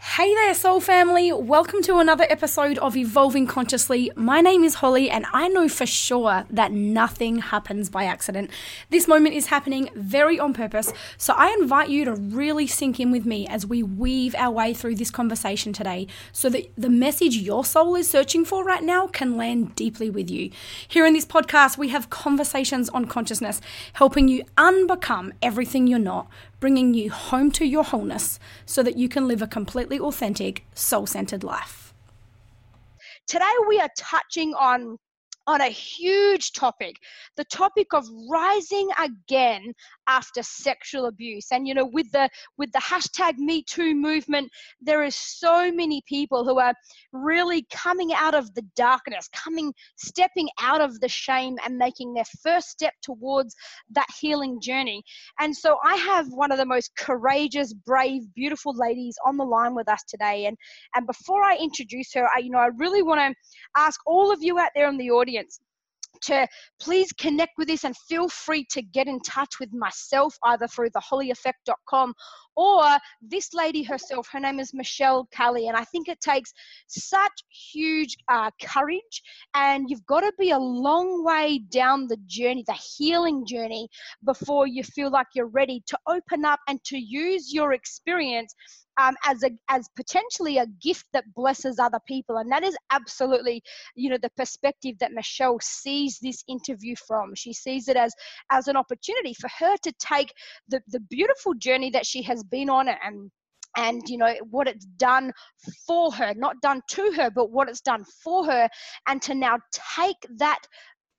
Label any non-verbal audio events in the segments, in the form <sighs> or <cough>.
Hey there, Soul Family. Welcome to another episode of Evolving Consciously. My name is Holly, and I know for sure that nothing happens by accident. This moment is happening very on purpose, so I invite you to really sink in with me as we weave our way through this conversation today so that the message your soul is searching for right now can land deeply with you. Here in this podcast, we have conversations on consciousness, helping you unbecome everything you're not bringing you home to your wholeness so that you can live a completely authentic, soul centered life. Today, we are touching on on a huge topic the topic of rising again after sexual abuse. And you know with the with the hashtag me too movement there is so many people who are really coming out of the darkness coming stepping out of the shame and making their first step towards that healing journey. And so i have one of the most courageous brave beautiful ladies on the line with us today. And and before i introduce her i you know i really want to ask all of you out there in the audience audience to please connect with this and feel free to get in touch with myself either through thehollyeffect.com or this lady herself. Her name is Michelle Cali, and I think it takes such huge uh, courage, and you've got to be a long way down the journey, the healing journey, before you feel like you're ready to open up and to use your experience um, as a as potentially a gift that blesses other people. And that is absolutely you know the perspective that michelle sees this interview from. She sees it as as an opportunity for her to take the the beautiful journey that she has been on and and you know what it's done for her not done to her but what it's done for her and to now take that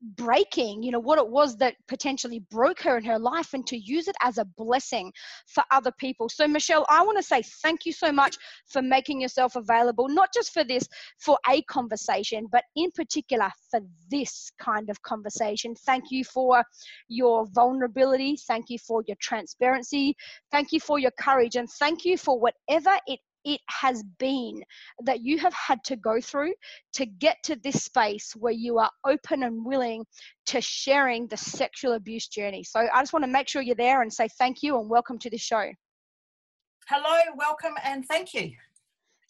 breaking, you know, what it was that potentially broke her in her life and to use it as a blessing for other people. So, Michelle, I want to say thank you so much for making yourself available, not just for this, for a conversation, but in particular for this kind of conversation. Thank you for your vulnerability. Thank you for your transparency. Thank you for your courage. And thank you for whatever it it has been that you have had to go through to get to this space where you are open and willing to sharing the sexual abuse journey. So I just want to make sure you're there and say thank you and welcome to the show. Hello, welcome, and thank you.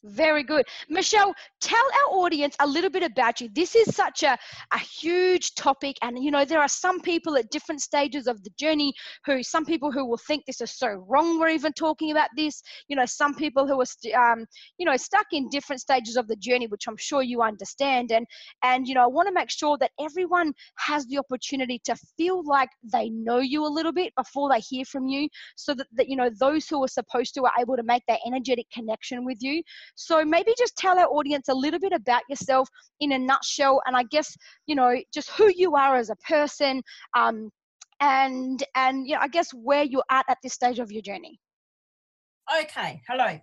Very good. Michelle, tell our audience a little bit about you. This is such a, a huge topic, and you know, there are some people at different stages of the journey who, some people who will think this is so wrong we're even talking about this. You know, some people who are, st- um, you know, stuck in different stages of the journey, which I'm sure you understand. And, and you know, I want to make sure that everyone has the opportunity to feel like they know you a little bit before they hear from you, so that, that you know, those who are supposed to are able to make that energetic connection with you. So maybe just tell our audience a little bit about yourself in a nutshell, and I guess you know just who you are as a person, um, and and you know I guess where you're at at this stage of your journey. Okay, hello.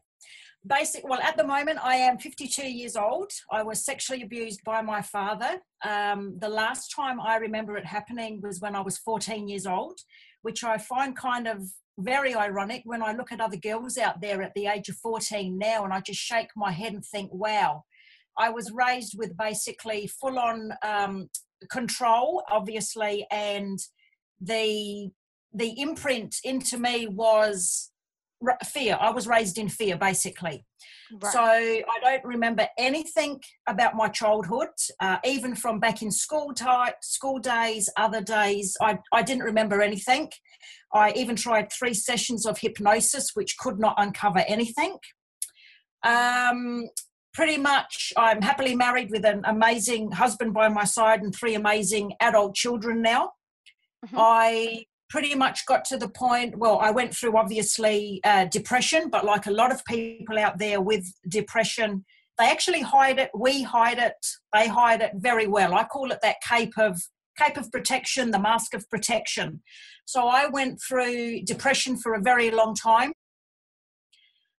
Basic. Well, at the moment, I am 52 years old. I was sexually abused by my father. Um, the last time I remember it happening was when I was 14 years old, which I find kind of very ironic when I look at other girls out there at the age of 14 now and I just shake my head and think, wow, I was raised with basically full on um, control, obviously, and the the imprint into me was fear. I was raised in fear, basically. Right. So I don't remember anything about my childhood, uh, even from back in school type, school days, other days. I, I didn't remember anything. I even tried three sessions of hypnosis, which could not uncover anything. Um, pretty much, I'm happily married with an amazing husband by my side and three amazing adult children now. Mm-hmm. I pretty much got to the point well i went through obviously uh, depression but like a lot of people out there with depression they actually hide it we hide it they hide it very well i call it that cape of cape of protection the mask of protection so i went through depression for a very long time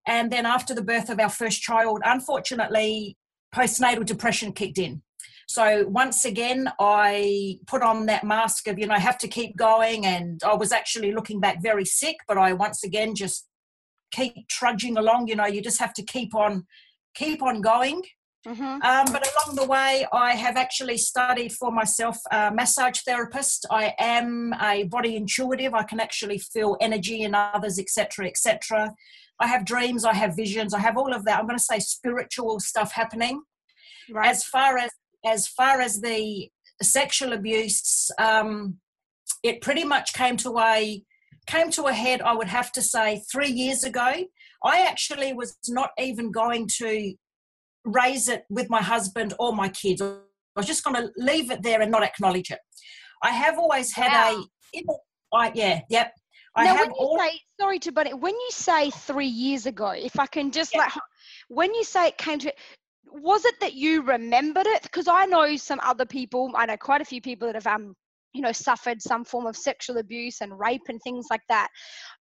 and then after the birth of our first child unfortunately postnatal depression kicked in so once again, I put on that mask of, you know, I have to keep going. And I was actually looking back very sick, but I once again just keep trudging along. You know, you just have to keep on, keep on going. Mm-hmm. Um, but along the way, I have actually studied for myself a massage therapist. I am a body intuitive. I can actually feel energy in others, etc., etc. I have dreams, I have visions, I have all of that. I'm going to say spiritual stuff happening. Right. As far as as far as the sexual abuse, um, it pretty much came to a came to a head. I would have to say three years ago. I actually was not even going to raise it with my husband or my kids. I was just going to leave it there and not acknowledge it. I have always had Wow. a, I, yeah, yep. I now, when you all, say sorry to, but when you say three years ago, if I can just Yeah. like, when you say it came to, was it that you remembered it? Because I know some other people. I know quite a few people that have um, you know, suffered some form of sexual abuse and rape and things like that,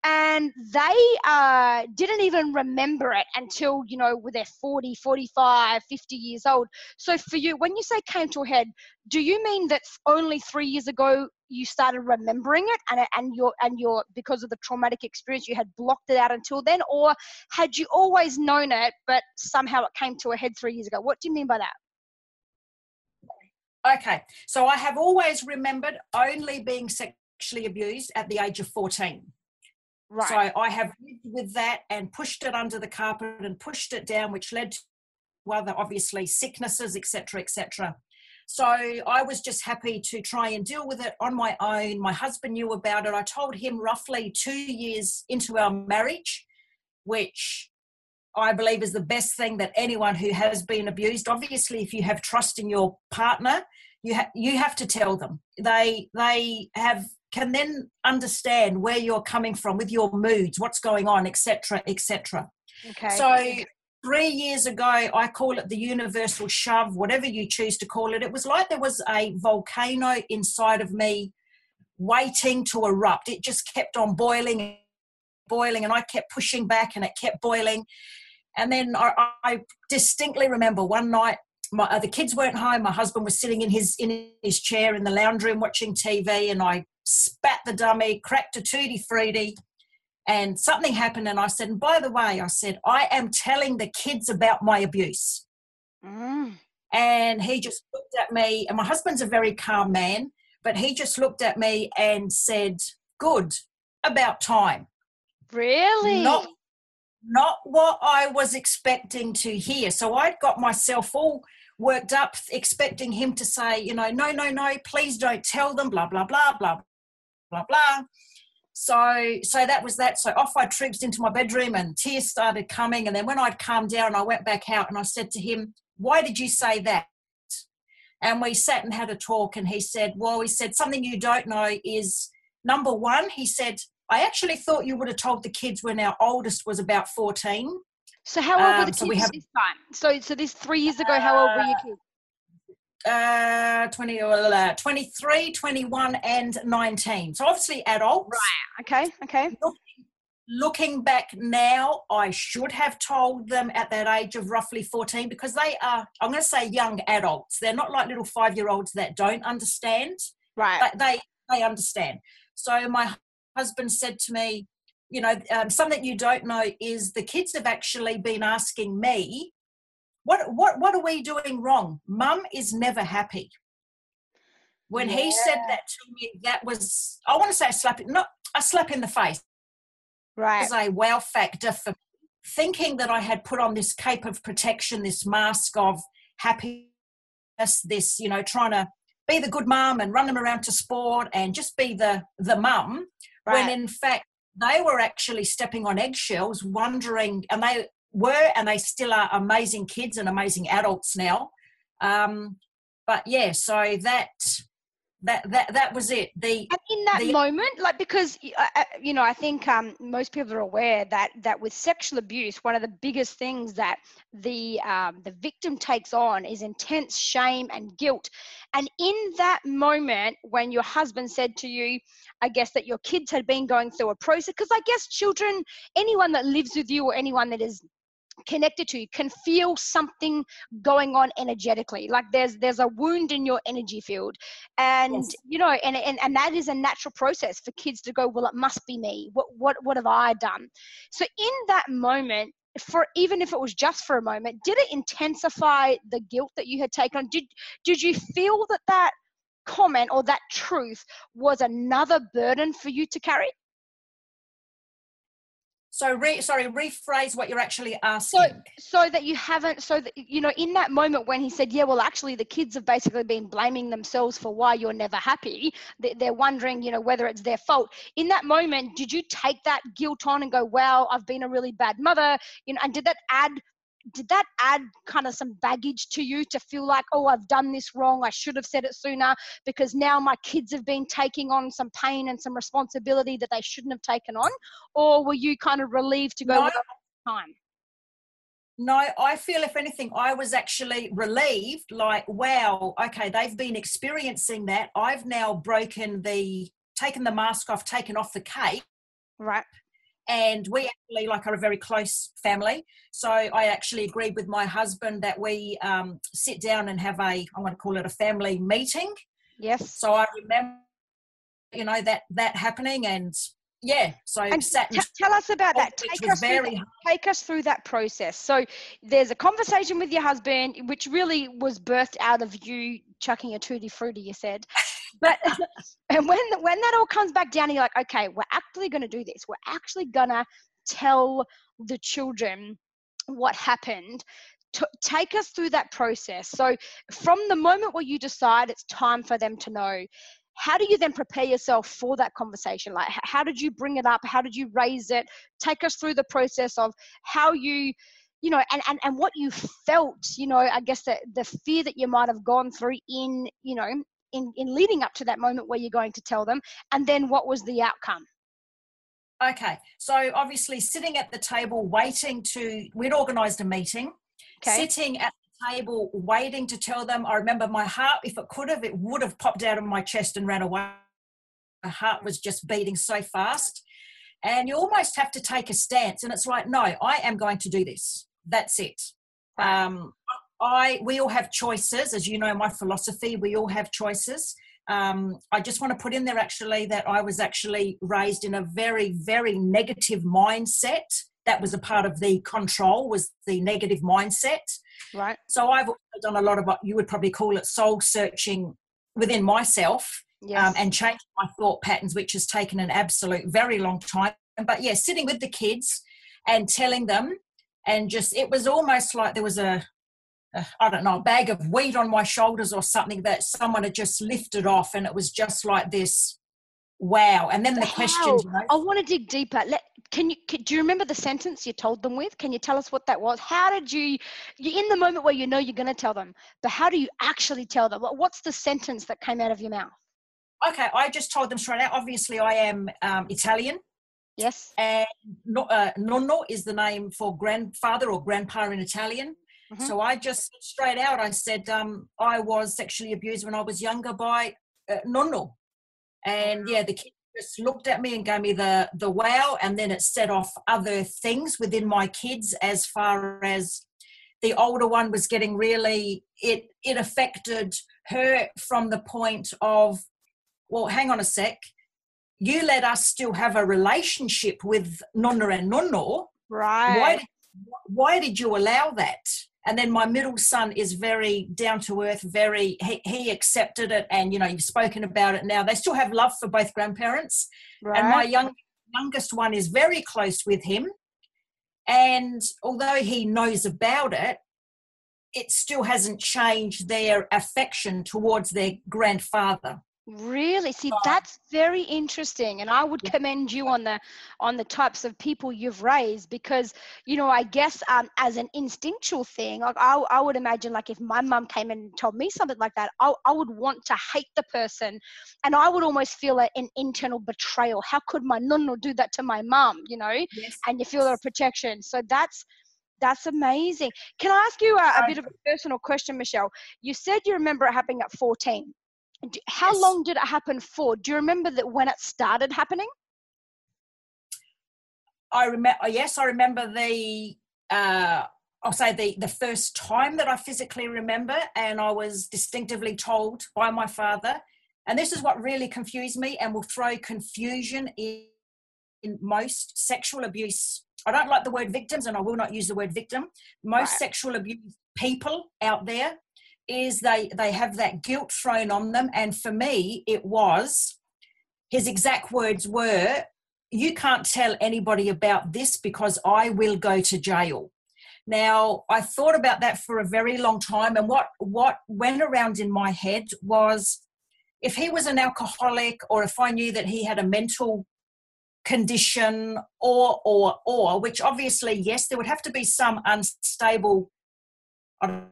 and they uh didn't even remember it until you know, with their 40, 45, 50 years old. So for you, when you say came to a head, do you mean that only three years ago you started remembering it and and your and your because of the traumatic experience you had blocked it out until then? Or had you always known it but somehow it came to a head three years ago? What do you mean by that okay. So I have always remembered only being sexually abused at the age of 14. right So I have lived with that and pushed it under the carpet and pushed it down, which led to other obviously sicknesses, etc., etc. So I was just happy to try and deal with it on my own. My husband knew about it. I told him roughly two years into our marriage, which I believe is the best thing that anyone who has been abused. Obviously, if you have trust in your partner, you ha- you have to tell them. They they have can then understand where you're coming from with your moods, what's going on, etc., etc. okay So three years ago, I call it the universal shove, whatever you choose to call it. It was like there was a volcano inside of me waiting to erupt. It just kept on boiling, boiling, and I kept pushing back and it kept boiling. And then I, I distinctly remember one night, my, uh, the kids weren't home. My husband was sitting in his in his chair in the lounge room watching TV, and I spat the dummy, cracked a tutti frutti, and something happened. And I said, and by the way, I said, I am telling the kids about my abuse. Mm. And he just looked at me, and my husband's a very calm man, but he just looked at me and said, Good, about time. really Not not what I was expecting to hear. So I'd got myself all worked up, expecting him to say, you know, no, no, no, please don't tell them, blah, blah, blah, blah, blah, blah. So so that was that. So off I trooped into my bedroom and tears started coming. And then when I'd calmed down, I went back out and I said to him, Why did you say that? And we sat and had a talk, and he said, Well, he said, something you don't know is number one, he said, I actually thought you would have told the kids when our oldest was about 14. so how old were um, the so kids we have- this time so so this three years ago how old were your kids Uh, 20, uh, 23, 21, and 19. So obviously adults. Right, okay okay Looking, looking back now, I should have told them at that age of roughly 14 because they are, I'm going to say young adults. They're not like little five year olds that don't understand. right but they they understand. So my husband said to me, you know, um, something you don't know is the kids have actually been asking me, what what what are we doing wrong? Mum is never happy. When he said that to me, that was I want to say a slap, not a slap in the face. It right was a wow factor for me. thinking that I had put on this cape of protection, this mask of happiness, this you know, trying to be the good mum and run them around to sport and just be the the mum. When in fact they were actually stepping on eggshells wondering and they were and they still are amazing kids and amazing adults now. Um, but yeah so that that that that was it the And in that the- moment, like because uh, uh, you know, I think um, most people are aware that that with sexual abuse, one of the biggest things that the um, the victim takes on is intense shame and guilt. And in that moment, when your husband said to you, I guess that your kids had been going through a process, because I guess children, anyone that lives with you or anyone that is connected to you can feel something going on energetically. Like there's there's a wound in your energy field. And Yes. you know and, and and that is a natural process for kids to go well it must be me. What what what have i done? So in that moment for even if it was just for a moment did it intensify the guilt that you had taken on? Did did you feel that that comment or that truth was another burden for you to carry So, re, sorry, rephrase what you're actually asking. so so that you haven't, so that, you know, in that moment when he said, yeah, well, actually, the kids have basically been blaming themselves for why you're never happy, they're wondering, you know, whether it's their fault. In that moment, did you take that guilt on and go, wow, I've been a really bad mother, you know, and did that add, did that add kind of some baggage to you to feel like, oh, I've done this wrong, I should have said it sooner, because now my kids have been taking on some pain and some responsibility that they shouldn't have taken on? Or were you kind of relieved to go, No. time? No, I feel if anything, I was actually relieved, like, wow, okay, they've been experiencing that. I've now broken the, taken the mask off, taken off the cape. Right. And we actually, like, are a very close family. So I actually agreed with my husband that we um, sit down and have a, I want to call it a family meeting. Yes. So I remember, you know, that that happening, and yeah, so And sat T- tell us about that. Take us, through very that. Take us through that process. So there's a conversation with your husband, which really was birthed out of you chucking a tutti frutti. You said, but <laughs> and when when that all comes back down, you're like, okay, we're actually going to do this. We're actually gonna tell the children what happened. T- take us through that process. So from the moment where you decide it's time for them to know, how do you then prepare yourself for that conversation like h- how did you bring it up how did you raise it take us through the process of how you you know and and, and what you felt you know i guess the the fear that you might have gone through in you know in in leading up to that moment where you're going to tell them and then what was the outcome Okay, so obviously sitting at the table waiting to, we'd organised a meeting, okay sitting at the table waiting to tell them. I remember my heart, if it could have, it would have popped out of my chest and ran away. My heart was just beating so fast. And you almost have to take a stance. And it's like, no, I am going to do this. That's it. Um, I we all have choices, as you know, my philosophy. We all have choices. Um, I just want to put in there actually that I was actually raised in a very, very negative mindset. That was a part of the control was the negative mindset. right So I've done a lot of what you would probably call it soul searching within myself yes um, and changing my thought patterns, which has taken an absolute very long time. But yeah, sitting with the kids and telling them, and just it was almost like there was a, a I don't know, a bag of weed on my shoulders or something that someone had just lifted off, and it was just like this, wow. And then the How? questions, you know, I want to dig deeper. Let, can you can, do you remember the sentence you told them with? Can you tell us what that was? How did you? You're in the moment where you know you're going to tell them, but how do you actually tell them? What's the sentence that came out of your mouth? okay, I just told them straight out. Obviously, I am um, Italian. Yes. and uh, nonno is the name for grandfather or grandpa in Italian. Mhm. So I just straight out I said um, I was sexually abused when I was younger by uh, nonno, and yeah, the kid just looked at me and gave me the the wow, and then it set off other things within my kids as far as the older one was getting really it it affected her from the point of well hang on a sec. You let us still have a relationship with nonna and nonno Right. why did, why did you allow that and then my middle son is very down to earth very he, he accepted it and you know you've spoken about it now. They still have love for both grandparents. Right. and my young youngest one is very close with him. And although he knows about it it still hasn't changed their affection towards their grandfather Really? See, that's very interesting, and I would commend you on the on the types of people you've raised because you know I guess um, as an instinctual thing, like I, I would imagine like if my mum came and told me something like that, I, I would want to hate the person, and I would almost feel a, an internal betrayal. How could my nonno do that to my mum? You know, yes and you feel a protection. So that's that's amazing. Can I ask you a, a bit of a personal question, Michelle? You said you remember it happening at 14. How Yes. long did it happen for? Do you remember that when it started happening? I remember. Yes, I remember the. Uh, I'll say the the first time that I physically remember, and I was distinctively told by my father. And this is what really confused me, and will throw confusion in, in most sexual abuse. I don't like the word victims, and I will not use the word victim. Most Right. sexual abuse people out there is they they have that guilt thrown on them, and for me, it was his exact words were you can't tell anybody about this because I will go to jail. Now, I thought about that for a very long time, and what, what went around in my head was if he was an alcoholic or if I knew that he had a mental condition or, or, or, which obviously, yes, there would have to be some unstable, I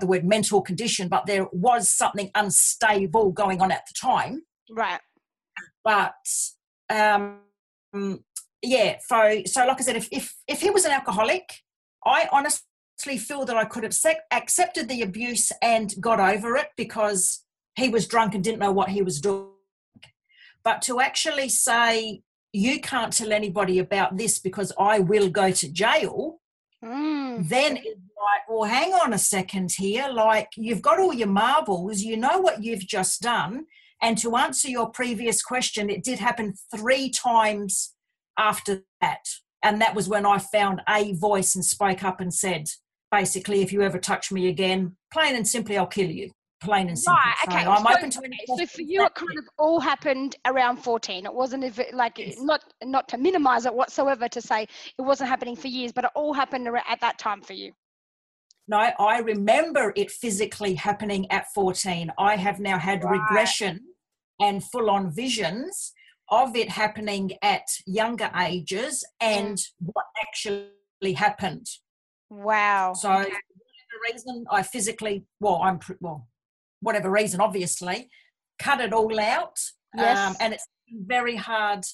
the word mental condition, but there was something unstable going on at the time. Right. But, um, yeah, so, so like I said, if, if, if he was an alcoholic, I honestly feel that I could have accepted the abuse and got over it because he was drunk and didn't know what he was doing. But to actually say, you can't tell anybody about this because I will go to jail, mm. then like, well, hang on a second here. Like, you've got all your marbles, you know what you've just done. And to answer your previous question, it did happen three times after that. And that was when I found a voice and spoke up and said, basically, if you ever touch me again, plain and simply, I'll kill you. Plain and simple. Right, okay. So I'm so, open to any So for you, it kind of all happened around 14. It wasn't if it, like yes. not not to minimize it whatsoever to say it wasn't happening for years, but it all happened at that time for you. No, I remember it physically happening at 14. I have now had right. regression and full on visions of it happening at younger ages and mm. what actually happened. Wow. So, okay. whatever reason I physically, well, I'm, well, whatever reason, obviously, cut it all out. Yes. Um, and it's very hard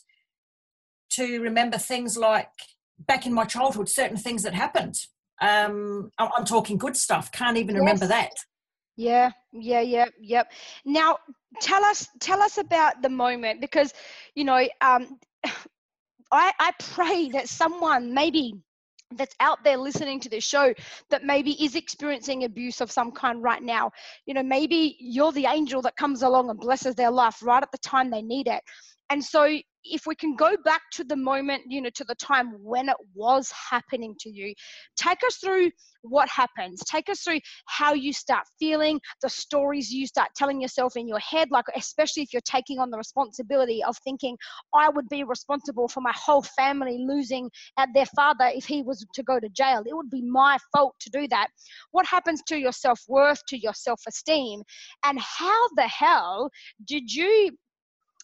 to remember things like back in my childhood, certain things that happened. Um, I'm talking good stuff. Can't even yes. remember that. Yeah, yeah, yeah, yep. Now, tell us, tell us about the moment because, you know, um, <sighs> I, I pray that someone maybe that's out there listening to this show that maybe is experiencing abuse of some kind right now. You know, maybe you're the angel that comes along and blesses their life right at the time they need it. And so if we can go back to the moment, you know, to the time when it was happening to you, take us through what happens. Take us through how you start feeling, the stories you start telling yourself in your head, like, especially if you're taking on the responsibility of thinking, I would be responsible for my whole family losing at their father if he was to go to jail. It would be my fault to do that. What happens to your self worth, to your self esteem? And how the hell did you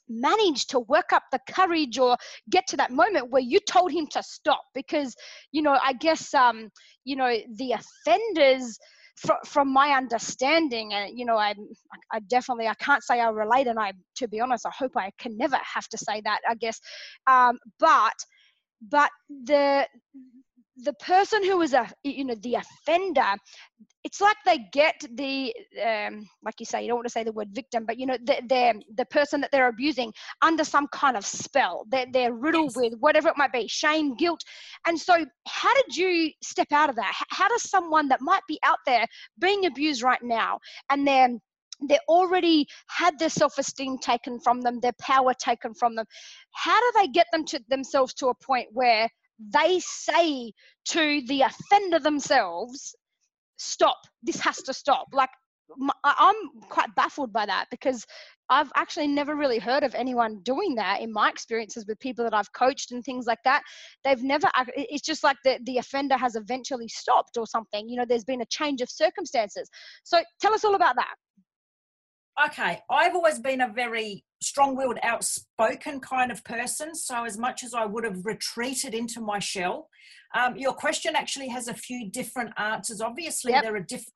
manage to work up the courage or get to that moment where you told him to stop because you know i guess um you know the offenders from, from my understanding and you know i i definitely i can't say i relate and i to be honest i hope i can never have to say that i guess. Um but but the the person who is a you know the offender it's like they get the um, like you say you don't want to say the word victim but you know the, the, the person that they're abusing under some kind of spell. They're, they're riddled yes. with whatever it might be shame guilt. And so how did you step out of that? How does someone that might be out there being abused right now and they're they already had their self-esteem taken from them their power taken from them how do they get them to themselves to a point where they say to the offender themselves, stop, this has to stop. Like, I'm quite baffled by that because I've actually never really heard of anyone doing that in my experiences with people that I've coached and things like that. They've never, it's just like the, the offender has eventually stopped or something. You know, there's been a change of circumstances. So tell us all about that. Okay, I've always been a very strong willed, outspoken kind of person. So, as much as I would have retreated into my shell, um, your question actually has a few different answers. Obviously, yep. there are diff-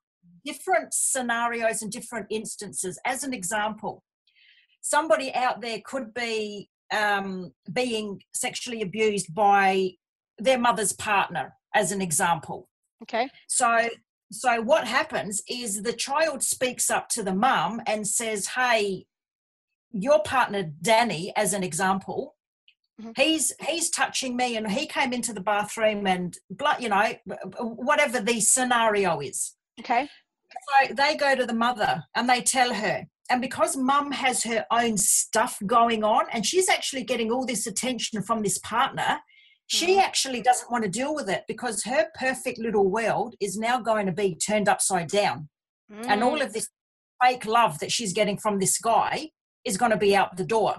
different scenarios and different instances. As an example, somebody out there could be um, being sexually abused by their mother's partner, as an example. Okay. So so what happens is the child speaks up to the mum and says, "Hey, your partner Danny, as an example, mm-hmm. he's he's touching me, and he came into the bathroom and blood, you know whatever the scenario is." Okay. So they go to the mother and they tell her, and because mum has her own stuff going on, and she's actually getting all this attention from this partner, she mm-hmm. actually doesn't want to deal with it because her perfect little world is now going to be turned upside down. Mm. And all mm. of this fake love that she's getting from this guy is going to be out the door.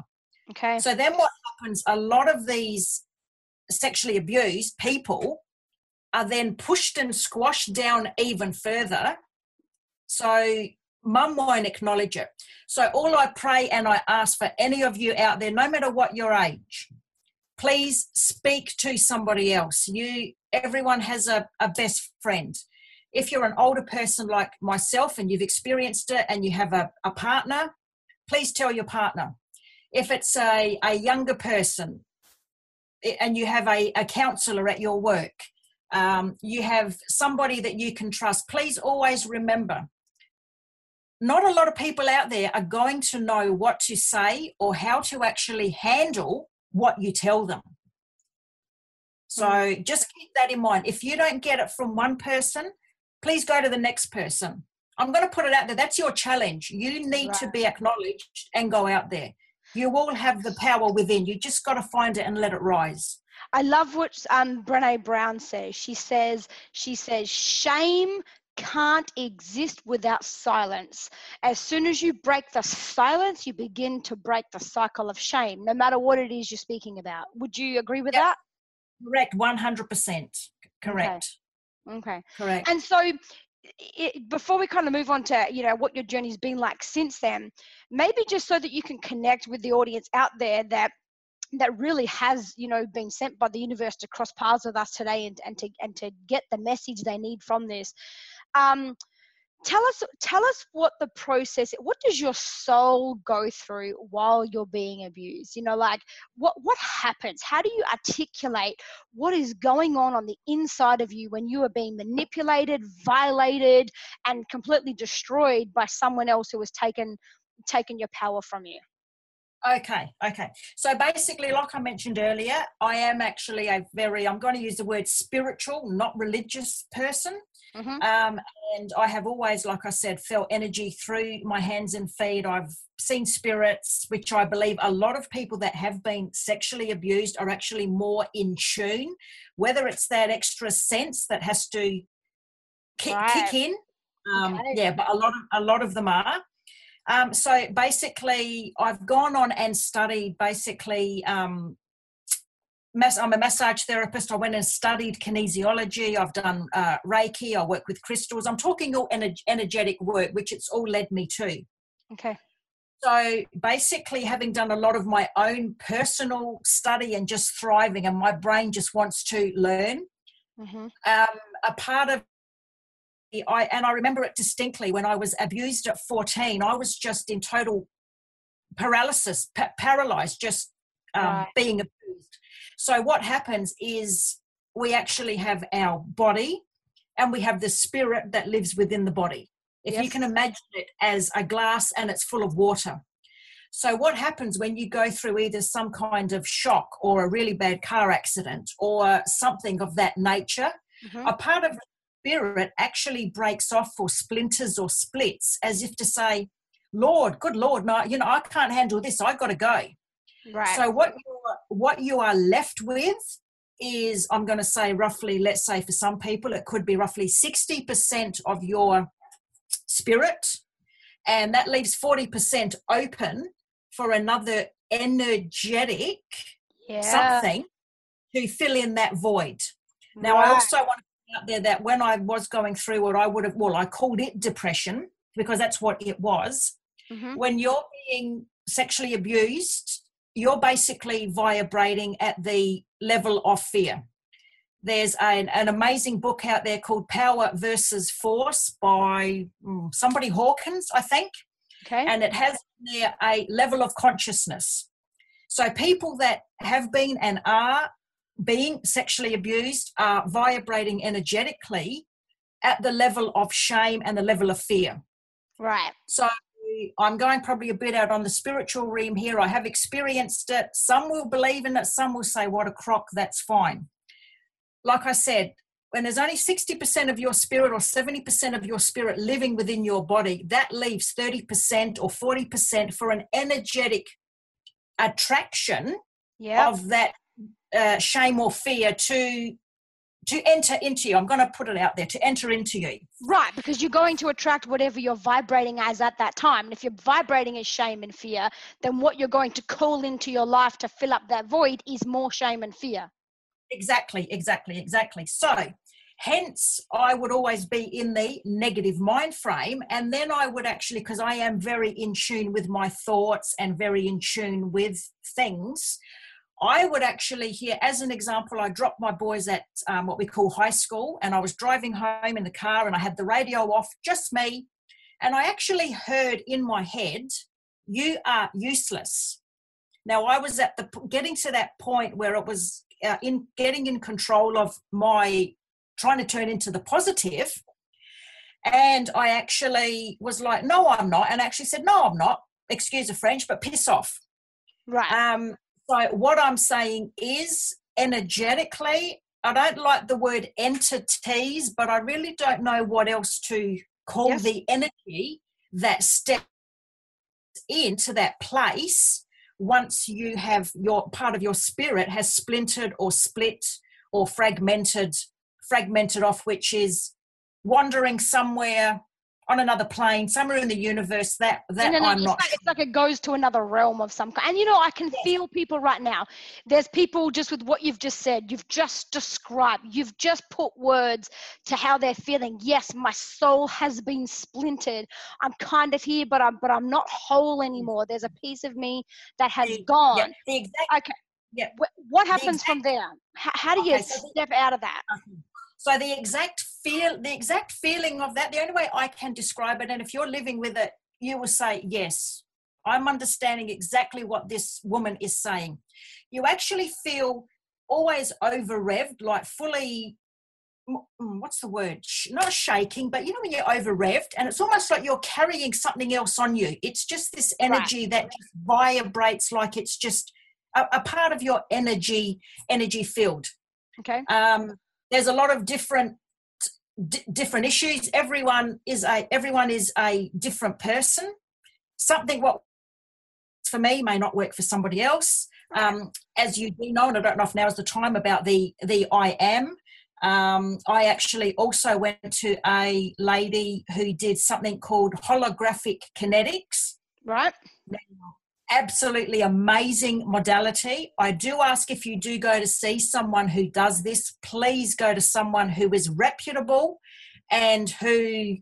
Okay. So then what happens? A lot of these sexually abused people are then pushed and squashed down even further. So mum won't acknowledge it. So all I pray and I ask for any of you out there, no matter what your age, please speak to somebody else. You everyone has a, a best friend. If you're an older person like myself and you've experienced it and you have a, a partner, please tell your partner. If it's a, a younger person and you have a, a counselor at your work, um, you have somebody that you can trust, please always remember not a lot of people out there are going to know what to say or how to actually handle what you tell them. So mm. just keep that in mind. If you don't get it from one person, please go to the next person. I'm going to put it out there. That's your challenge. You need right. to be acknowledged and go out there. You all have the power within. You just got to find it and let it rise. I love what um, Brene Brown says. She says, she says, shame can't exist without silence. As soon as you break the silence, you begin to break the cycle of shame, no matter what it is you're speaking about. Would you agree with yep. that? Correct, 100%. Correct. Okay. okay. Correct. And so, it, before we kind of move on to you know what your journey's been like since then maybe just so that you can connect with the audience out there that that really has you know been sent by the universe to cross paths with us today and, and to and to get the message they need from this um, tell us tell us what the process what does your soul go through while you're being abused you know like what what happens how do you articulate what is going on on the inside of you when you are being manipulated violated and completely destroyed by someone else who has taken taken your power from you Okay, okay. So basically, like I mentioned earlier, I am actually a very, I'm going to use the word spiritual, not religious person. Mm-hmm. Um, and I have always, like I said, felt energy through my hands and feet. I've seen spirits, which I believe a lot of people that have been sexually abused are actually more in tune, whether it's that extra sense that has to kick, right. kick in. Um, okay. Yeah, but a lot of a lot of them are. Um, so basically, I've gone on and studied basically. Um, I'm a massage therapist. I went and studied kinesiology. I've done uh, Reiki. I work with crystals. I'm talking all energetic work, which it's all led me to. Okay. So basically, having done a lot of my own personal study and just thriving, and my brain just wants to learn. Mm-hmm. Um, a part of I and I remember it distinctly when I was abused at 14. I was just in total paralysis, pa- paralyzed, just um, right. being. So what happens is we actually have our body, and we have the spirit that lives within the body. If yes. you can imagine it as a glass and it's full of water. So, what happens when you go through either some kind of shock or a really bad car accident or something of that nature? Mm-hmm. A part of the spirit actually breaks off or splinters or splits as if to say, Lord, good Lord, no, you know, I can't handle this. I've got to go. Right. So what you are, what you are left with is, I'm going to say roughly, let's say for some people, it could be roughly 60% of your spirit, and that leaves 40% open for another energetic yeah. something to fill in that void. Now, right. I also want to out there that when I was going through what I would have, well, I called it depression because that's what it was. Mm-hmm. When you're being sexually abused, you're basically vibrating at the level of fear. There's an, an amazing book out there called Power versus Force by mm, somebody Hawkins, I think. Okay. And it has there a level of consciousness. So people that have been and are being sexually abused are vibrating energetically at the level of shame and the level of fear. Right. So I'm going probably a bit out on the spiritual realm here. I have experienced it. Some will believe in it, some will say, what a crock, that's fine. Like I said, when there's only 60% of your spirit or 70% of your spirit living within your body, that leaves 30% or 40% for an energetic attraction yep. of that uh, shame or fear to to enter into you. I'm going to put it out there to enter into you. Right, because you're going to attract whatever you're vibrating as at that time. And if you're vibrating as shame and fear, then what you're going to call into your life to fill up that void is more shame and fear. Exactly, exactly, exactly. So, hence, I would always be in the negative mind frame. And then I would actually, because I am very in tune with my thoughts and very in tune with things, I would actually hear, as an example, I dropped my boys at um, what we call high school, and I was driving home in the car and I had the radio off, just me. And I actually heard in my head, You are useless. Now, I was at the getting to that point where it was uh, in getting in control of my trying to turn into the positive, and I actually was like, "No, I'm not," and I actually said, "No, I'm not." Excuse the French, but piss off. Right. Um, so what I'm saying is energetically, I don't like the word entities, but I really don't know what else to call yes. the energy that steps into that place once you have your part of your spirit has splintered or split or fragmented fragmented off which is wandering somewhere on another plane, somewhere in the universe. That that no, no, I'm it's not. Like, it's like it goes to another realm of some kind. And you know, I can feel people right now. There's people just with what you've just said. You've just described. You've just put words to how they're feeling. Yes, my soul has been splintered. I'm kind of here, but I'm but I'm not whole anymore. There's a piece of me that has the, gone. Yeah, the exact, okay. Yeah. What happens exact, from there? How, how do you okay, so step the, out of that? So the exact feel, the exact feeling of that, the only way I can describe it, and if you're living with it, you will say, yes, I'm understanding exactly what this woman is saying. You actually feel always over revved, like fully, what's the word? Not shaking, but you know when you're over revved, and it's almost like you're carrying something else on you. It's just this energy right. that just vibrates like it's just a, a, part of your energy, energy field. Okay. Um, there's a lot of different d- different issues. Everyone is a everyone is a different person. Something what for me may not work for somebody else. Um, as you do know and i don't know if now is the time about the the i am um, i actually also went to a lady who did something called holographic kinetics. Right absolutely amazing modality. I do ask if you do go to see someone who does this, please go to someone who is reputable and who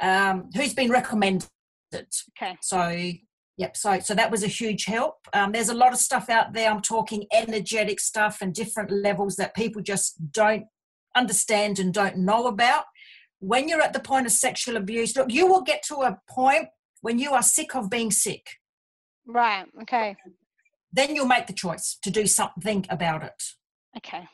um, who's been recommended. Okay. So yep. So so that was a huge help. Um, there's a lot of stuff out there. I'm talking energetic stuff and different levels that people just don't understand and don't know about. When you're at the point of sexual abuse, look, you will get to a point when you are sick of being sick Right. Okay. Then you'll make the choice to do something about it. Okay.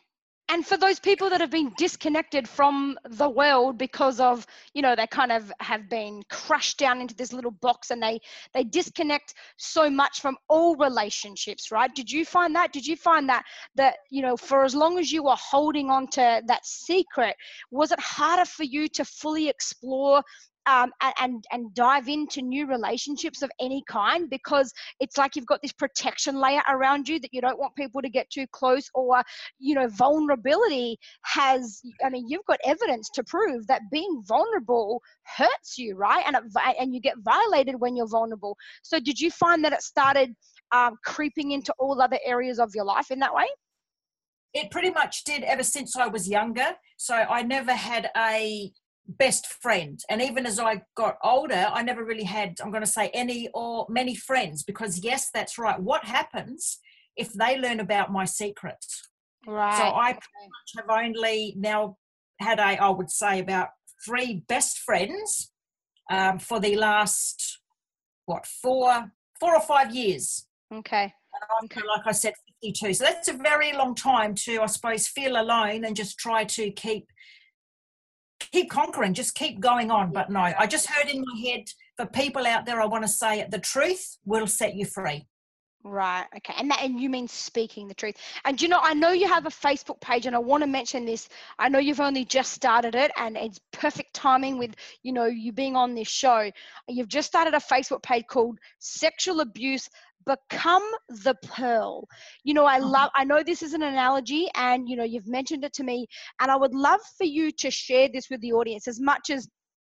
And for those people that have been disconnected from the world because of, you know, they kind of have been crushed down into this little box and they they disconnect so much from all relationships, right? Did you find that? Did you find that that, you know, for as long as you were holding on to that secret, was it harder for you to fully explore um, and and dive into new relationships of any kind because it's like you've got this protection layer around you that you don't want people to get too close or you know vulnerability has i mean you've got evidence to prove that being vulnerable hurts you right? And it, and you get violated when you're vulnerable. So did you find that it started um, creeping into all other areas of your life in that way? It pretty much did ever since I was younger. So I never had a best friend. And even as I got older, I never really had, I'm going to say, any or many friends because, yes, that's right. What happens if they learn about my secrets? Right. So I have only now had a, I would say, about three best friends um, for the last, what, four, four or five years. Okay. And I'm, okay. like I said, 52. So that's a very long time to, I suppose, feel alone and just try to keep keep conquering, just keep going on. But no, I just heard in my head for people out there, I want to say it the truth will set you free. Right. Okay. And that, and you mean speaking the truth. And you know, I know you have a Facebook page, and I want to mention this. I know you've only just started it, and it's perfect timing with you know you being on this show. You've just started a Facebook page called Sexual Abuse become the pearl. You know i oh. love i know this is an analogy and you know you've mentioned it to me and i would love for you to share this with the audience as much as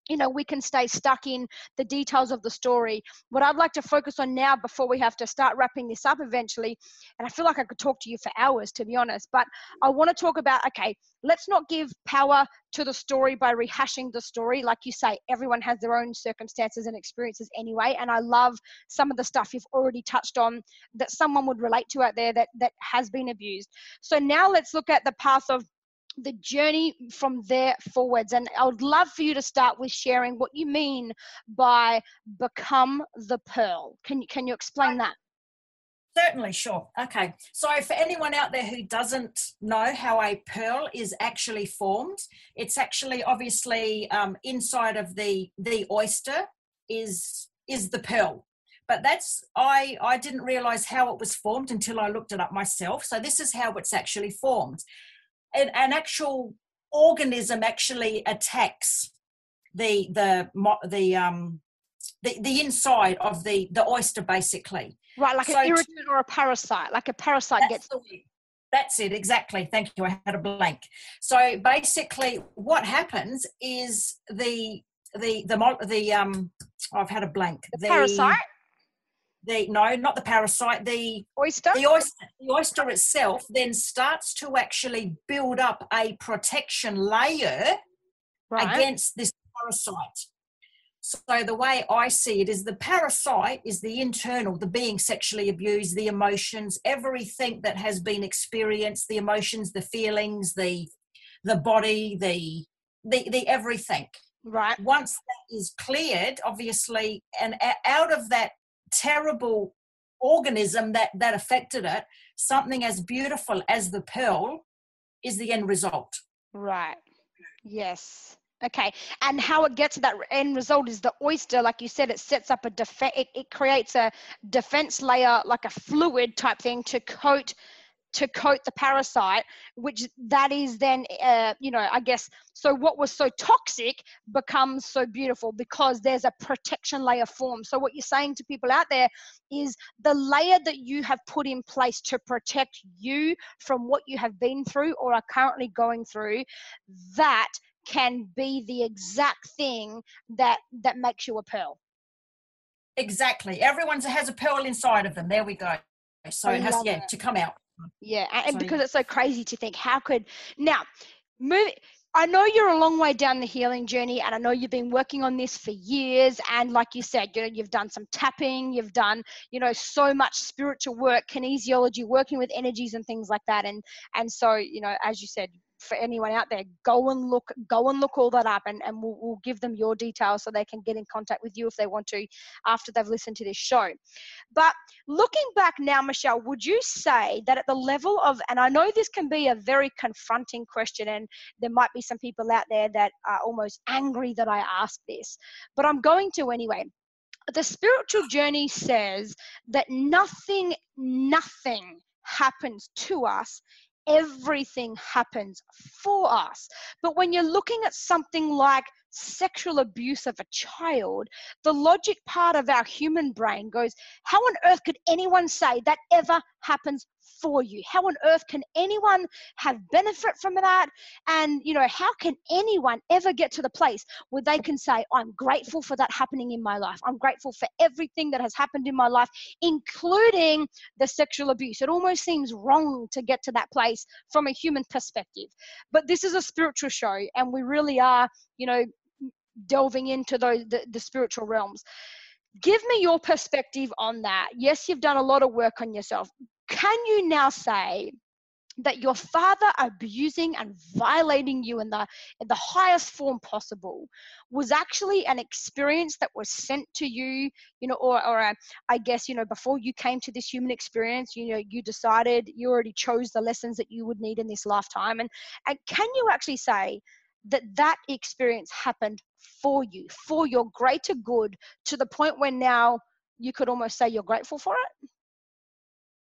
you know we can stay stuck in the details of the story. What i'd like to focus on now before we have to start wrapping this up eventually and i feel like i could talk to you for hours to be honest but i want to talk about okay let's not give power to the story by rehashing the story. Like you say everyone has their own circumstances and experiences anyway and i love some of the stuff you've already touched on that someone would relate to out there that that has been abused. So now let's look at the path of the journey from there forwards. And I would love for you to start with sharing what you mean by become the pearl. Can you can you explain that? Certainly, sure. Okay. So, for anyone out there who doesn't know how a pearl is actually formed, it's actually obviously um, inside of the the oyster is is the pearl. But that's I I didn't realize how it was formed until I looked it up myself. So this is how it's actually formed an, an actual organism actually attacks the the the um the, the inside of the the oyster basically. Right like so an irritant or a parasite like a parasite gets the, that's it exactly. Thank you i had a blank. So basically what happens is the the the the um i've had a blank. The, the parasite the no, not the parasite, the oyster. The oyster, the oyster itself then starts to actually build up a protection layer right. against this parasite. So the way I see it is the parasite is the internal, the being sexually abused, the emotions, everything that has been experienced, the emotions, the feelings, the the body, the the the everything. Right. Once that is cleared, obviously, and out of that terrible organism that that affected it something as beautiful as the pearl is the end result. Right. Yes. Okay. And how it gets to that end result is the oyster like you said it sets up a defense it, it creates a defense layer like a fluid type thing to coat to coat the parasite which that is then uh, you know i guess so what was so toxic becomes so beautiful because there's a protection layer formed so what you're saying to people out there is the layer that you have put in place to protect you from what you have been through or are currently going through that can be the exact thing that that makes you a pearl. Exactly. Everyone has a pearl inside of them. There we go. So I it has yeah it. to come out yeah, and, because it's so crazy to think, how could now move? I know you're a long way down the healing journey, and I know you've been working on this for years. And like you said, you know, you've done some tapping, you've done, you know, so much spiritual work, kinesiology, working with energies and things like that. And and so, you know, as you said, for anyone out there, go and look, go and look all that up, and, and we'll, we'll give them your details so they can get in contact with you if they want to after they've listened to this show. But looking back now, Michelle, would you say that at the level of, and I know this can be a very confronting question, and there might be some people out there that are almost angry that I ask this, but I'm going to anyway the spiritual journey says that nothing, nothing happens to us everything happens for us. But when you're looking at something like sexual abuse of a child, the logic part of our human brain goes, How on earth could anyone say that ever happens for you? How on earth can anyone have benefit from that? And, you know, how can anyone ever get to the place where they can say, I'm grateful for that happening in my life? I'm grateful for everything that has happened in my life, including the sexual abuse. It almost seems wrong to get to that place from a human perspective. But this is a spiritual show, and we really are, you know, delving into those the, the spiritual realms give me your perspective on that yes you've done a lot of work on yourself can you now say that your father abusing and violating you in the in the highest form possible was actually an experience that was sent to you you know or or a, I guess you know before you came to this human experience you know you decided you already chose the lessons that you would need in this lifetime? And and can you actually say that that experience happened for you for your greater good to the point where now you could almost say you're grateful for it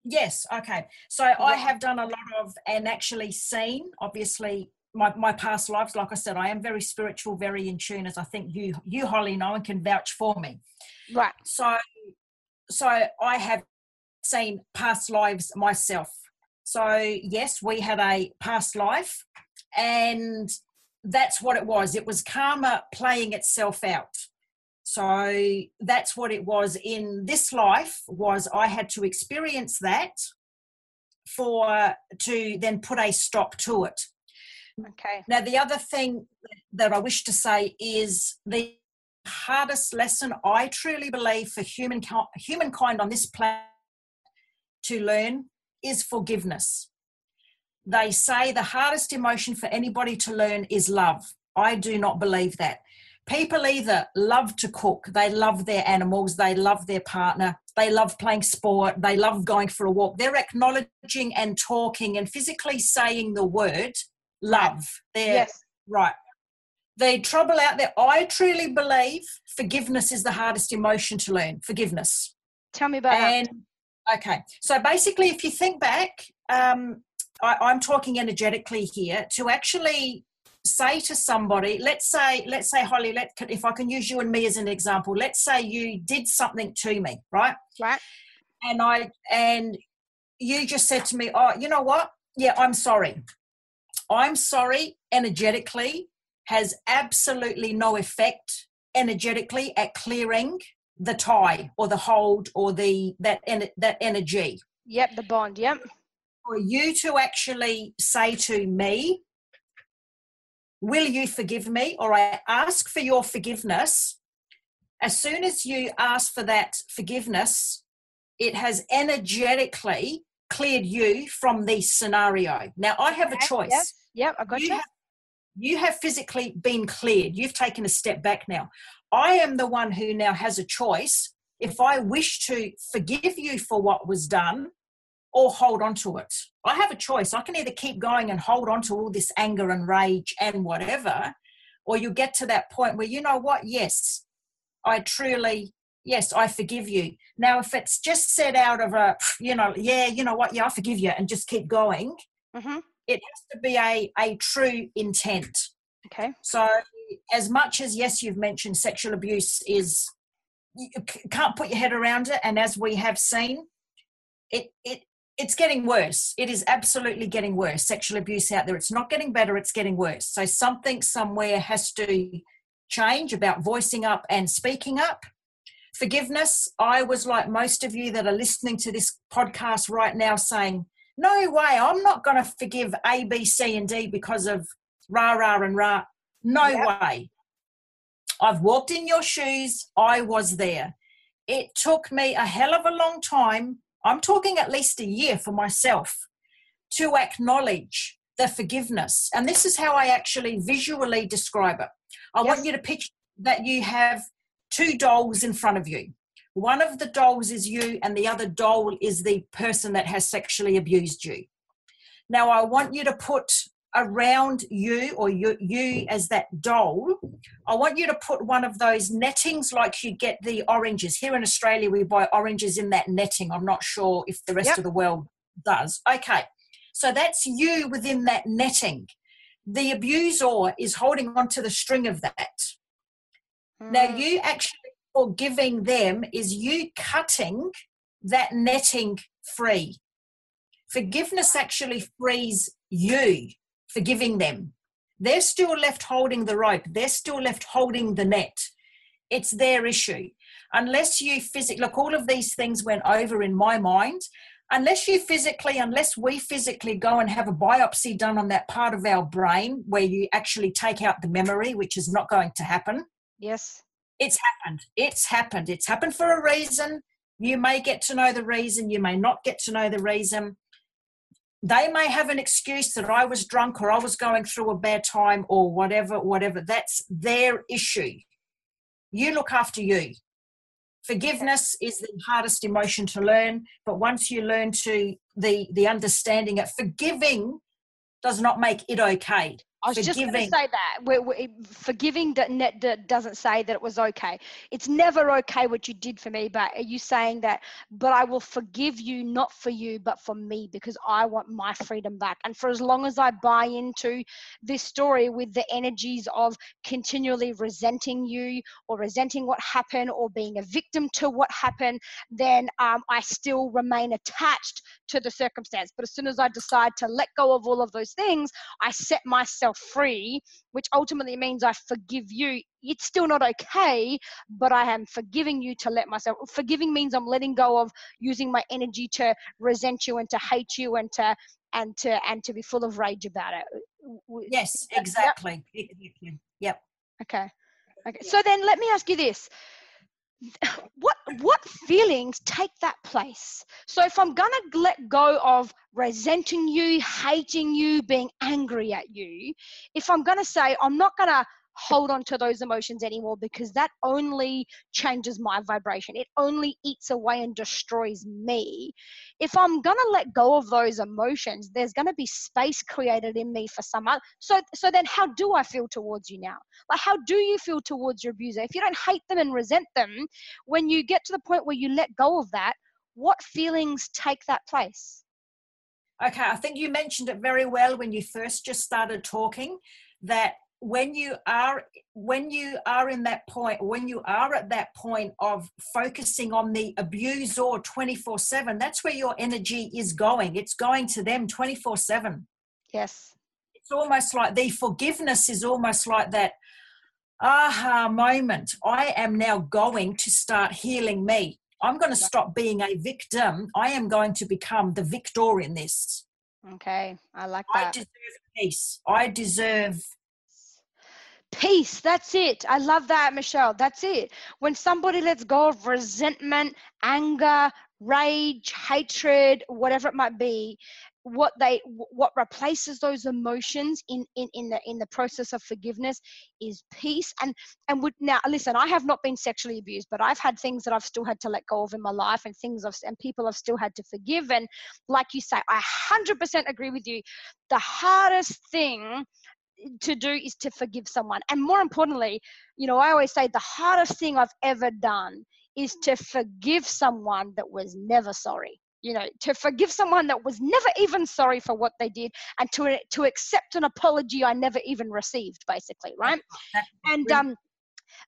Yes, okay. So yeah. I have done a lot of and actually seen, obviously, my, my past lives. Like I said, I am very spiritual, very in tune, as I think you you Holly know and can vouch for me. Right. So so I have seen past lives myself. So, yes, we had a past life, and that's what it was. It was karma playing itself out. So that's what it was in this life was I had to experience that for to then put a stop to it. Okay. Now the other thing that I wish to say is the hardest lesson I truly believe for human humankind on this planet to learn is forgiveness. They say the hardest emotion for anybody to learn is love. I do not believe that. People either love to cook, they love their animals, they love their partner, they love playing sport, they love going for a walk. They're acknowledging and talking and physically saying the word love. They're, yes. Right. The trouble out there, I truly believe forgiveness is the hardest emotion to learn. Forgiveness. Tell me about and, that. Okay. So basically, if you think back, um, I, I'm talking energetically here, to actually say to somebody let's say let's say holly let if i can use you and me as an example let's say you did something to me right? Right. And i and you just said to me oh you know what? Yeah i'm sorry. I'm sorry energetically has absolutely no effect energetically at clearing the tie or the hold or the that that energy. Yep the bond yep. For you to actually say to me, Will you forgive me? Or I ask for your forgiveness. As soon as you ask for that forgiveness, it has energetically cleared you from the scenario. Now, I have a choice. Yep, yep I got you. You have, you have physically been cleared. You've taken a step back now. I am the one who now has a choice. If I wish to forgive you for what was done, or hold on to it. I have a choice. I can either keep going and hold on to all this anger and rage and whatever, or you get to that point where, you know what, yes, I truly, yes, I forgive you. Now, if it's just said out of a, you know, yeah, you know what, yeah, I forgive you, and just keep going, mm-hmm. it has to be a, a true intent. Okay. So, as much as, yes, you've mentioned sexual abuse is, you can't put your head around it, and as we have seen, it, it it's getting worse. It is absolutely getting worse. Sexual abuse out there. It's not getting better, it's getting worse. So something somewhere has to change about voicing up and speaking up. Forgiveness. I was like most of you that are listening to this podcast right now saying, no way, I'm not going to forgive A, B, C, and D because of rah, rah, and rah. No yep. way. I've walked in your shoes. I was there. It took me a hell of a long time I'm talking at least a year for myself to acknowledge the forgiveness. And this is how I actually visually describe it. I yes. want you to picture that you have two dolls in front of you. One of the dolls is you, and the other doll is the person that has sexually abused you. Now, I want you to put around you or you, you as that doll, I want you to put one of those nettings like you get the oranges. Here in Australia, we buy oranges in that netting. I'm not sure if the rest yep. of the world does. Okay, so that's you within that netting. The abuser is holding onto the string of that. Mm. Now, you actually forgiving them is you cutting that netting free. Forgiveness actually frees you forgiving them. They're still left holding the rope, they're still left holding the net. It's their issue. Unless you physically, look, all of these things went over in my mind. Unless you physically, unless we physically go and have a biopsy done on that part of our brain where you actually take out the memory, which is not going to happen. Yes. It's happened. It's happened. It's happened for a reason. You may get to know the reason, you may not get to know the reason they may have an excuse that I was drunk or I was going through a bad time or whatever, whatever. That's their issue. You look after you. Forgiveness is the hardest emotion to learn, but once you learn to the the understanding it, forgiving does not make it okay. I was just going to say that. We're, we're, forgiving doesn't say that it was okay. It's never okay what you did for me, but are you saying that, but I will forgive you, not for you, but for me, because I want my freedom back. And for as long as I buy into this story with the energies of continually resenting you or resenting what happened or being a victim to what happened, then um, I still remain attached to the circumstance. But as soon as I decide to let go of all of those things, I set myself free, which ultimately means I forgive you. It's still not okay, but I am forgiving you to let myself. Forgiving means I'm letting go of using my energy to resent you and to hate you and to and to and to be full of rage about it. Yes, exactly. Yep. <laughs> Yep. Okay. Okay. So then let me ask you this what what feelings take that place? So if i'm gonna let go of resenting you hating you being angry at you if i'm gonna say i'm not gonna hold on to those emotions anymore because that only changes my vibration. It only eats away and destroys me. If I'm going to let go of those emotions, there's going to be space created in me for some other. So, so then how do I feel towards you now? Like, how do you feel towards your abuser? If you don't hate them and resent them, when you get to the point where you let go of that, what feelings take that place? Okay, I think you mentioned it very well when you first just started talking that when you are when you are in that point when you are at that point of focusing on the abuser 24 7 that's where your energy is going. It's going to them 24 7 yes. It's almost like the forgiveness is almost like that aha moment. I am now going to start healing me. I'm going to stop being a victim. I am going to become the victor in this. Okay i like that. i deserve peace. I deserve peace. That's it. I love that michelle. That's it. When somebody lets go of resentment anger rage hatred whatever it might be what they what replaces those emotions in in in the in the process of forgiveness is peace. And and would now listen i have not been sexually abused but i've had things that i've still had to let go of in my life and things of and people i've still had to forgive. And like you say i 100% agree with you. The hardest thing to do is to forgive someone. And more importantly, you know, I always say the hardest thing I've ever done is to forgive someone that was never sorry. You know, to forgive someone that was never even sorry for what they did, and to to accept an apology I never even received, basically, right? And um,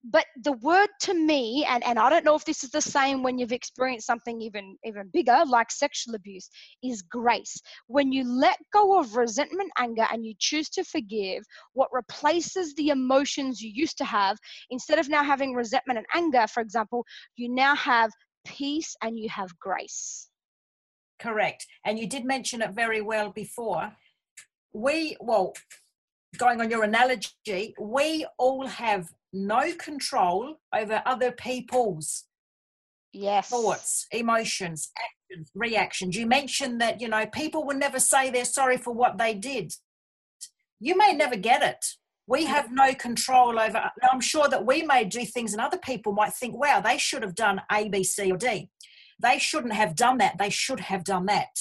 but the word to me and and i don't know if this is the same when you've experienced something even even bigger like sexual abuse is grace. When you let go of resentment anger and you choose to forgive what replaces the emotions you used to have instead of now having resentment and anger for example you now have peace and you have grace. Correct. And you did mention it very well before. We well going on your analogy we all have no control over other people's yes. thoughts emotions actions reactions. You mentioned that you know people will never say they're sorry for what they did. You may never get it. We mm. have no control over i'm sure that we may do things and other people might think wow they should have done a b c or d. They shouldn't have done that. They should have done that.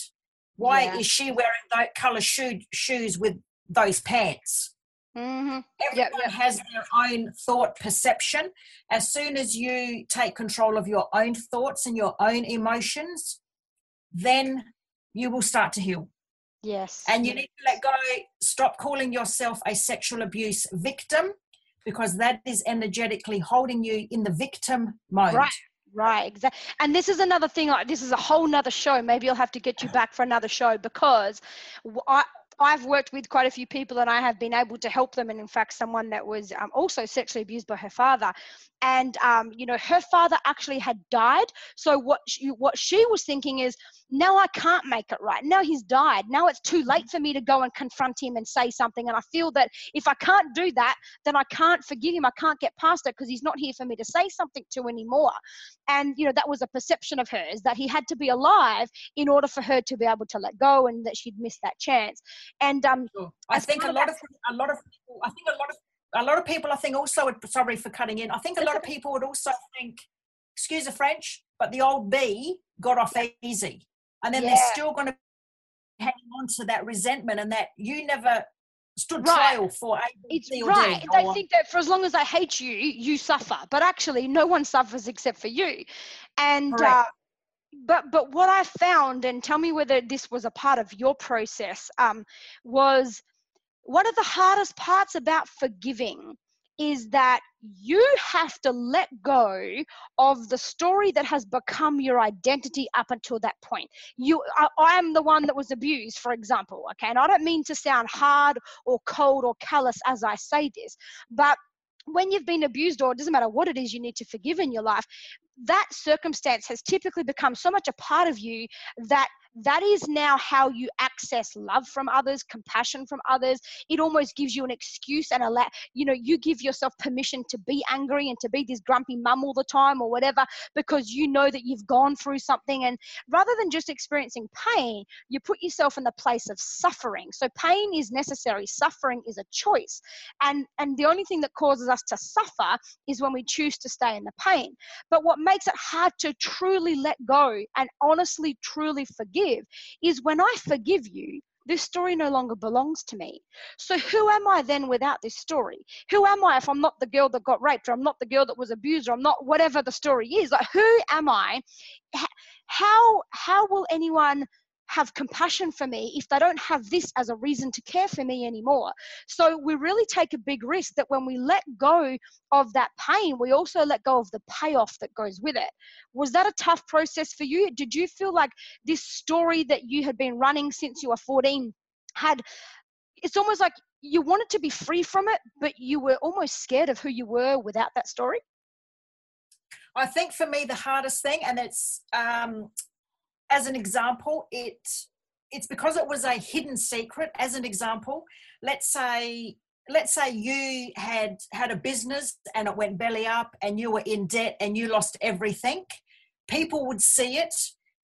Why yeah. is she wearing that color shoe, shoes with those pants Mm-hmm. Everyone yep, yep. has their own thought perception. As soon as you take control of your own thoughts and your own emotions, then you will start to heal. Yes. And you need to let go, stop calling yourself a sexual abuse victim because that is energetically holding you in the victim mode. Right. Right, exactly. And this is another thing. This is a whole nother show. Maybe I'll have to get you back for another show because I, I've worked with quite a few people and I have been able to help them. And in fact, someone that was um, also sexually abused by her father. And, um, you know, her father actually had died. So what she, what she was thinking is, now I can't make it right. Now he's died. Now it's too late for me to go and confront him and say something. And I feel that if I can't do that, then I can't forgive him. I can't get past it because he's not here for me to say something to anymore. And, you know, that was a perception of hers that he had to be alive in order for her to be able to let go and that she'd missed that chance. And um, sure. I think a lot of a lot of people, I think a lot of a lot of people I think also would sorry for cutting in. I think a lot of people would also think, excuse the French, but the old B got off easy. And then yeah. they're still going to hang on to that resentment and that you never stood Right. trial for A, B, It's C, or right. D. They or- think that for as long as I hate you, you suffer. But actually, no one suffers except for you. And uh, but but what I found, and tell me whether this was a part of your process, um, was one of the hardest parts about forgiving is that you have to let go of the story that has become your identity up until that point. You, I, am the one that was abused, for example. Okay, and I don't mean to sound hard or cold or callous as I say this, but when you've been abused, or it doesn't matter what it is you need to forgive in your life, that circumstance has typically become so much a part of you that that is now how you access love from others compassion from others. It almost gives you an excuse and a la- you know you give yourself permission to be angry and to be this grumpy mum all the time or whatever because you know that you've gone through something. And rather than just experiencing pain you put yourself in the place of suffering. So pain is necessary. Suffering is a choice. And and the only thing that causes us to suffer is when we choose to stay in the pain. But what makes it hard to truly let go and honestly, truly forgive is when I forgive you, this story no longer belongs to me. So who am I then without this story? Who am I if I'm not the girl that got raped or I'm not the girl that was abused or I'm not whatever the story is? Like who am I? How how will anyone have compassion for me if they don't have this as a reason to care for me anymore? So we really take a big risk that when we let go of that pain, we also let go of the payoff that goes with it. Was that a tough process for you? Did you feel like this story that you had been running since you were 14 had, it's almost like you wanted to be free from it, but you were almost scared of who you were without that story? I think for me the hardest thing, and it's um, as an example, it it's because it was a hidden secret. As an example, let's say let's say you had had a business and it went belly up, and you were in debt and you lost everything. People would see it.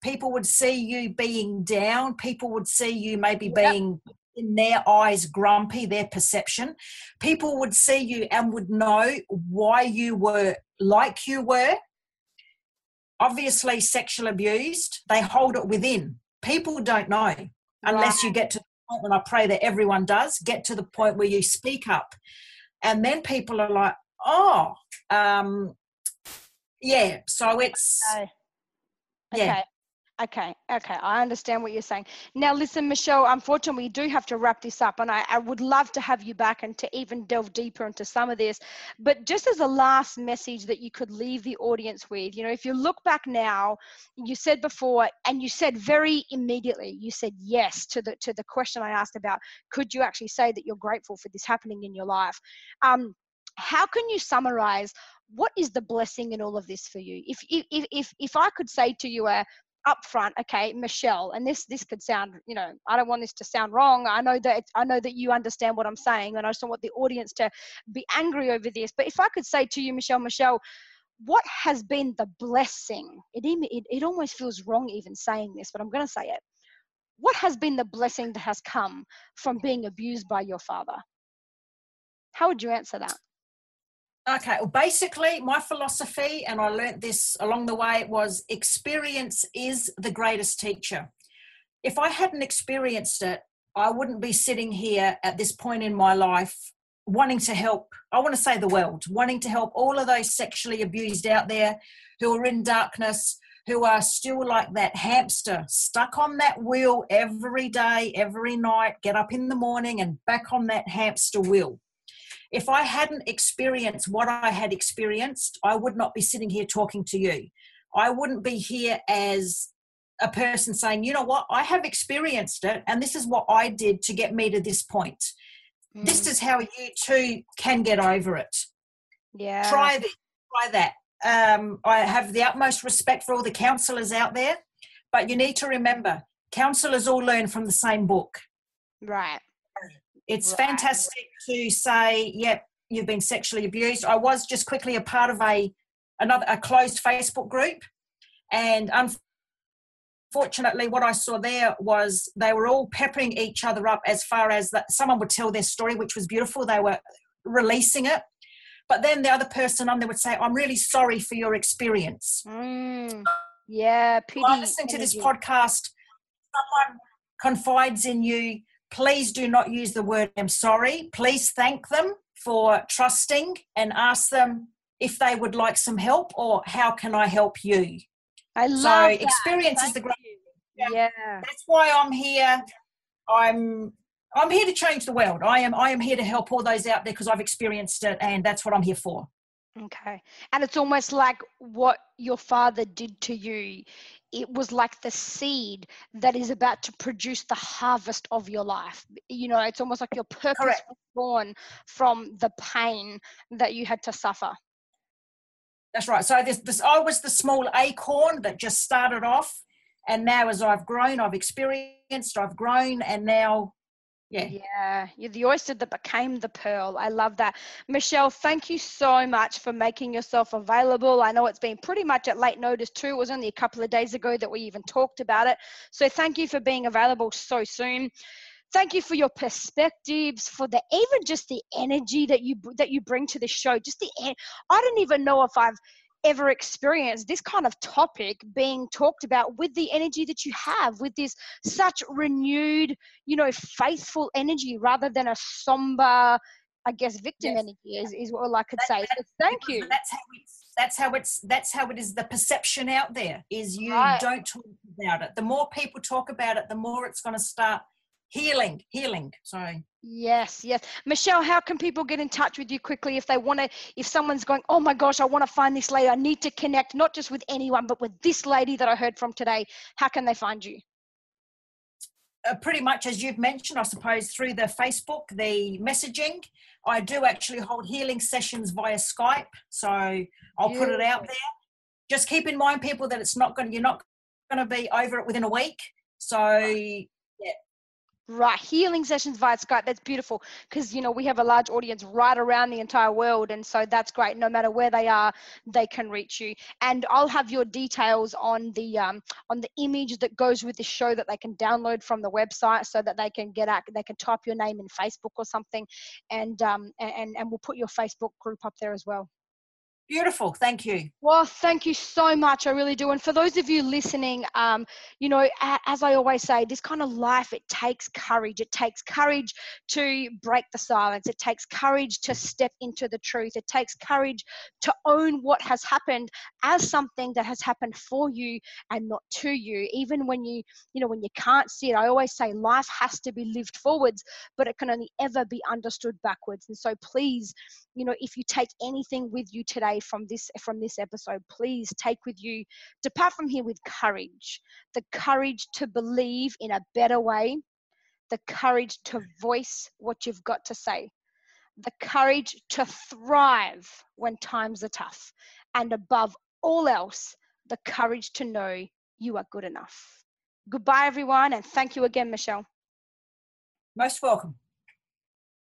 People would see you being down. People would see you maybe Yep. being in their eyes grumpy, their perception. People would see you and would know why you were like you were obviously sexual abused, they hold it within. People don't know unless you get to the point, and I pray that everyone does, get to the point where you speak up. And then people are like, oh, um, yeah, so it's, Okay. yeah. Okay. Okay, okay, I understand what you're saying. Now, listen, Michelle, unfortunately, we do have to wrap this up, and I, I would love to have you back and to even delve deeper into some of this. But just as a last message that you could leave the audience with, you know, if you look back now, you said before, and you said very immediately, you said yes to the to the question I asked about, could you actually say that you're grateful for this happening in your life? Um, how can you summarize what is the blessing in all of this for you? If if if if, if I could say to you a upfront okay michelle and this this could sound you know i don't want this to sound wrong. I know that i know that you understand what i'm saying and i just don't want the audience to be angry over this. But if i could say to you michelle michelle what has been the blessing? It, it, it almost feels wrong even saying this but i'm going to say it. What has been the blessing that has come from being abused by your father? How would you answer that Okay, well, basically, my philosophy, and I learnt this along the way, was experience is the greatest teacher. If I hadn't experienced it, I wouldn't be sitting here at this point in my life wanting to help, I want to say the world, wanting to help all of those sexually abused out there who are in darkness, who are still like that hamster stuck on that wheel every day, every night, get up in the morning and back on that hamster wheel if I hadn't experienced what I had experienced, I would not be sitting here talking to you. I wouldn't be here as a person saying, you know what, I have experienced it, and this is what I did to get me to this point. This is how you too can get over it. yeah Try this, try that. Um, I have the utmost respect for all the counselors out there, but you need to remember counselors all learn from the same book. right it's Right. fantastic to say yep you've been sexually abused. I was just quickly a part of a another a closed facebook group and unfortunately what i saw there was they were all peppering each other up as far as that someone would tell their story which was beautiful. They were releasing it. But then the other person on there would say i'm really sorry for your experience. Mm, yeah, pity. while listening to this podcast, someone confides in you, please do not use the word I'm sorry. Please thank them for trusting and ask them if they would like some help or how can I help you. I love so that. experience Thank is the great. Yeah. Yeah. That's why I'm here. I'm I'm here to change the world. I am I am here to help all those out there because I've experienced it and that's what I'm here for. Okay. And it's almost like what your father did to you. It was like the seed that is about to produce the harvest of your life. You know, it's almost like your purpose Correct. was born from the pain that you had to suffer. That's right. So this, this I was the small acorn that just started off, and now as I've grown, I've experienced, I've grown, and now, yeah, Yeah, you're the oyster that became the pearl. I love that. Michelle, thank you so much for making yourself available. I know it's been pretty much at late notice too. It was only a couple of days ago that we even talked about it. So thank you for being available so soon. Thank you for your perspectives, for the even just the energy that you that you bring to the show. Just the I don't even know if I've ever experienced this kind of topic being talked about with the energy that you have with this such renewed you know faithful energy rather than a somber i guess victim Yes. energy is, is what i could That- say so thank <laughs> you That's how it's that's how it's that's how it is. The perception out there is you Right. don't talk about it. The more people talk about it, the more it's going to start healing, healing. sorry yes yes michelle how can people get in touch with you quickly if they want to if someone's going oh my gosh i want to find this lady i need to connect not just with anyone but with this lady that i heard from today how can they find you uh, pretty much as you've mentioned, I suppose through the Facebook, the messaging, I do actually hold healing sessions via Skype. So I'll put it out there. Just keep in mind, people, that it's not going. You're not going to be over it within a week. So Right, healing sessions via Skype. That's beautiful because you know we have a large audience right around the entire world, and so that's great. No matter where they are, they can reach you. And I'll have your details on the um, on the image that goes with the show that they can download from the website, so that they can get out. They can type your name in Facebook or something, and um, and and we'll put your Facebook group up there as well. Beautiful. Thank you. Well, thank you so much. I really do. And for those of you listening, um, you know, as I always say, this kind of life, it takes courage. It takes courage to break the silence. It takes courage to step into the truth. It takes courage to own what has happened as something that has happened for you and not to you. Even when you, you know, when you can't see it, I always say life has to be lived forwards, but it can only ever be understood backwards. And so please, you know, if you take anything with you today from this from this episode, please take with you depart from here with courage, the courage to believe in a better way, the courage to voice what you've got to say, the courage to thrive when times are tough, and above all else, the courage to know you are good enough. Goodbye, everyone, and thank you again, Michelle. Most welcome.